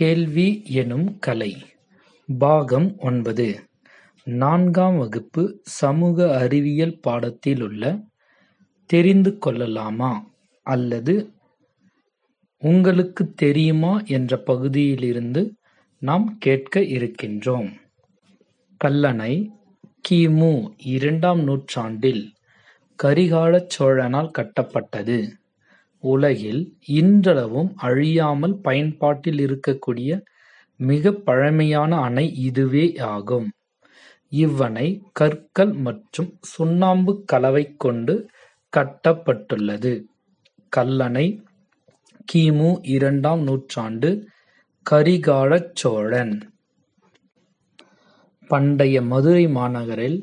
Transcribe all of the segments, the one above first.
கேள்வி எனும் கலை பாகம் ஒன்பது நான்காம் வகுப்பு சமூக அறிவியல் பாடத்திலுள்ள தெரிந்து கொள்ளலாமா அல்லது உங்களுக்குத் தெரியுமா என்ற பகுதியிலிருந்து நாம் கேட்க இருக்கின்றோம். கல்லணை கி.மு. இரண்டாம் நூற்றாண்டில் கரிகாலச் சோழனால் கட்டப்பட்டது. உலகில் இன்றளவும் அழியாமல் பயன்பாட்டில் இருக்கக்கூடிய மிகப் பழமையான அணை இதுவேயாகும். இவ்வணை கற்கள் மற்றும் சுண்ணாம்புக் கலவை கொண்டு கட்டப்பட்டுள்ளது. கல்லணை கி.மு. இரண்டாம் நூற்றாண்டு கரிகாலச் சோழன். பண்டைய மதுரை மாநகரில்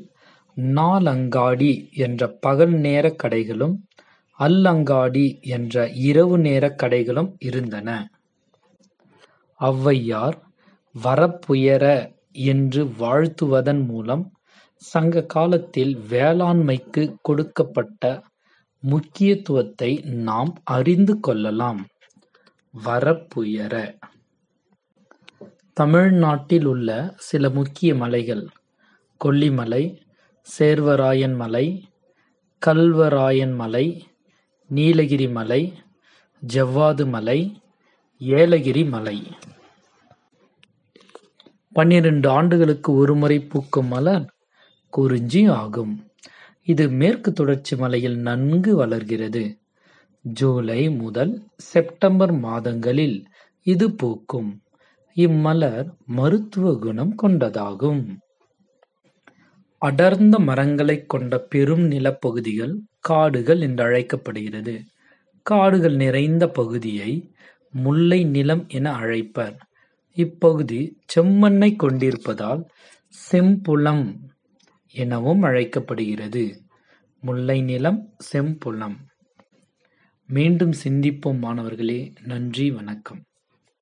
நாலங்காடி என்ற பகல் நேரக் கடைகளும் அல்லங்காடி என்ற இரவு நேரக் கடைகளும் இருந்தன. ஒளவையார் வரப்புயர என்று வாழ்த்துவதன் மூலம் சங்க காலத்தில் வேளாண்மைக்குக் கொடுக்கப்பட்ட முக்கியத்துவத்தை நாம் அறிந்து கொள்ளலாம். வரப்புயர! தமிழ்நாட்டில் உள்ள சில முக்கிய மலைகள் கொல்லிமலை, சேர்வராயன் மலை, கல்வராயன் மலை, நீலகிரி மலை, ஜவ்வாது மலை, ஏலகிரி மலை. பன்னிரண்டு ஆண்டுகளுக்கு ஒருமுறை பூக்கும் மலர் குறிஞ்சி ஆகும். இது மேற்கு தொடர்ச்சி மலையில் நன்கு வளர்கிறது. ஜூலை முதல் செப்டம்பர் மாதங்களில் இது பூக்கும். இம்மலர் மருத்துவ குணம் கொண்டதாகும். அடர்ந்த மரங்களைக் கொண்ட பெரும் நிலப்பகுதிகள் காடுகள் என்றழைக்கப்படுகிறது. காடுகள் நிறைந்த பகுதியை முல்லை நிலம் என அழைப்பர். இப்பகுதி செம்மண்ணைக் கொண்டிருப்பதால் செம்புலம் எனவும் அழைக்கப்படுகிறது. முல்லை நிலம், செம்புலம். மீண்டும் சிந்திப்போம் மாணவர்களே! நன்றி வணக்கம்.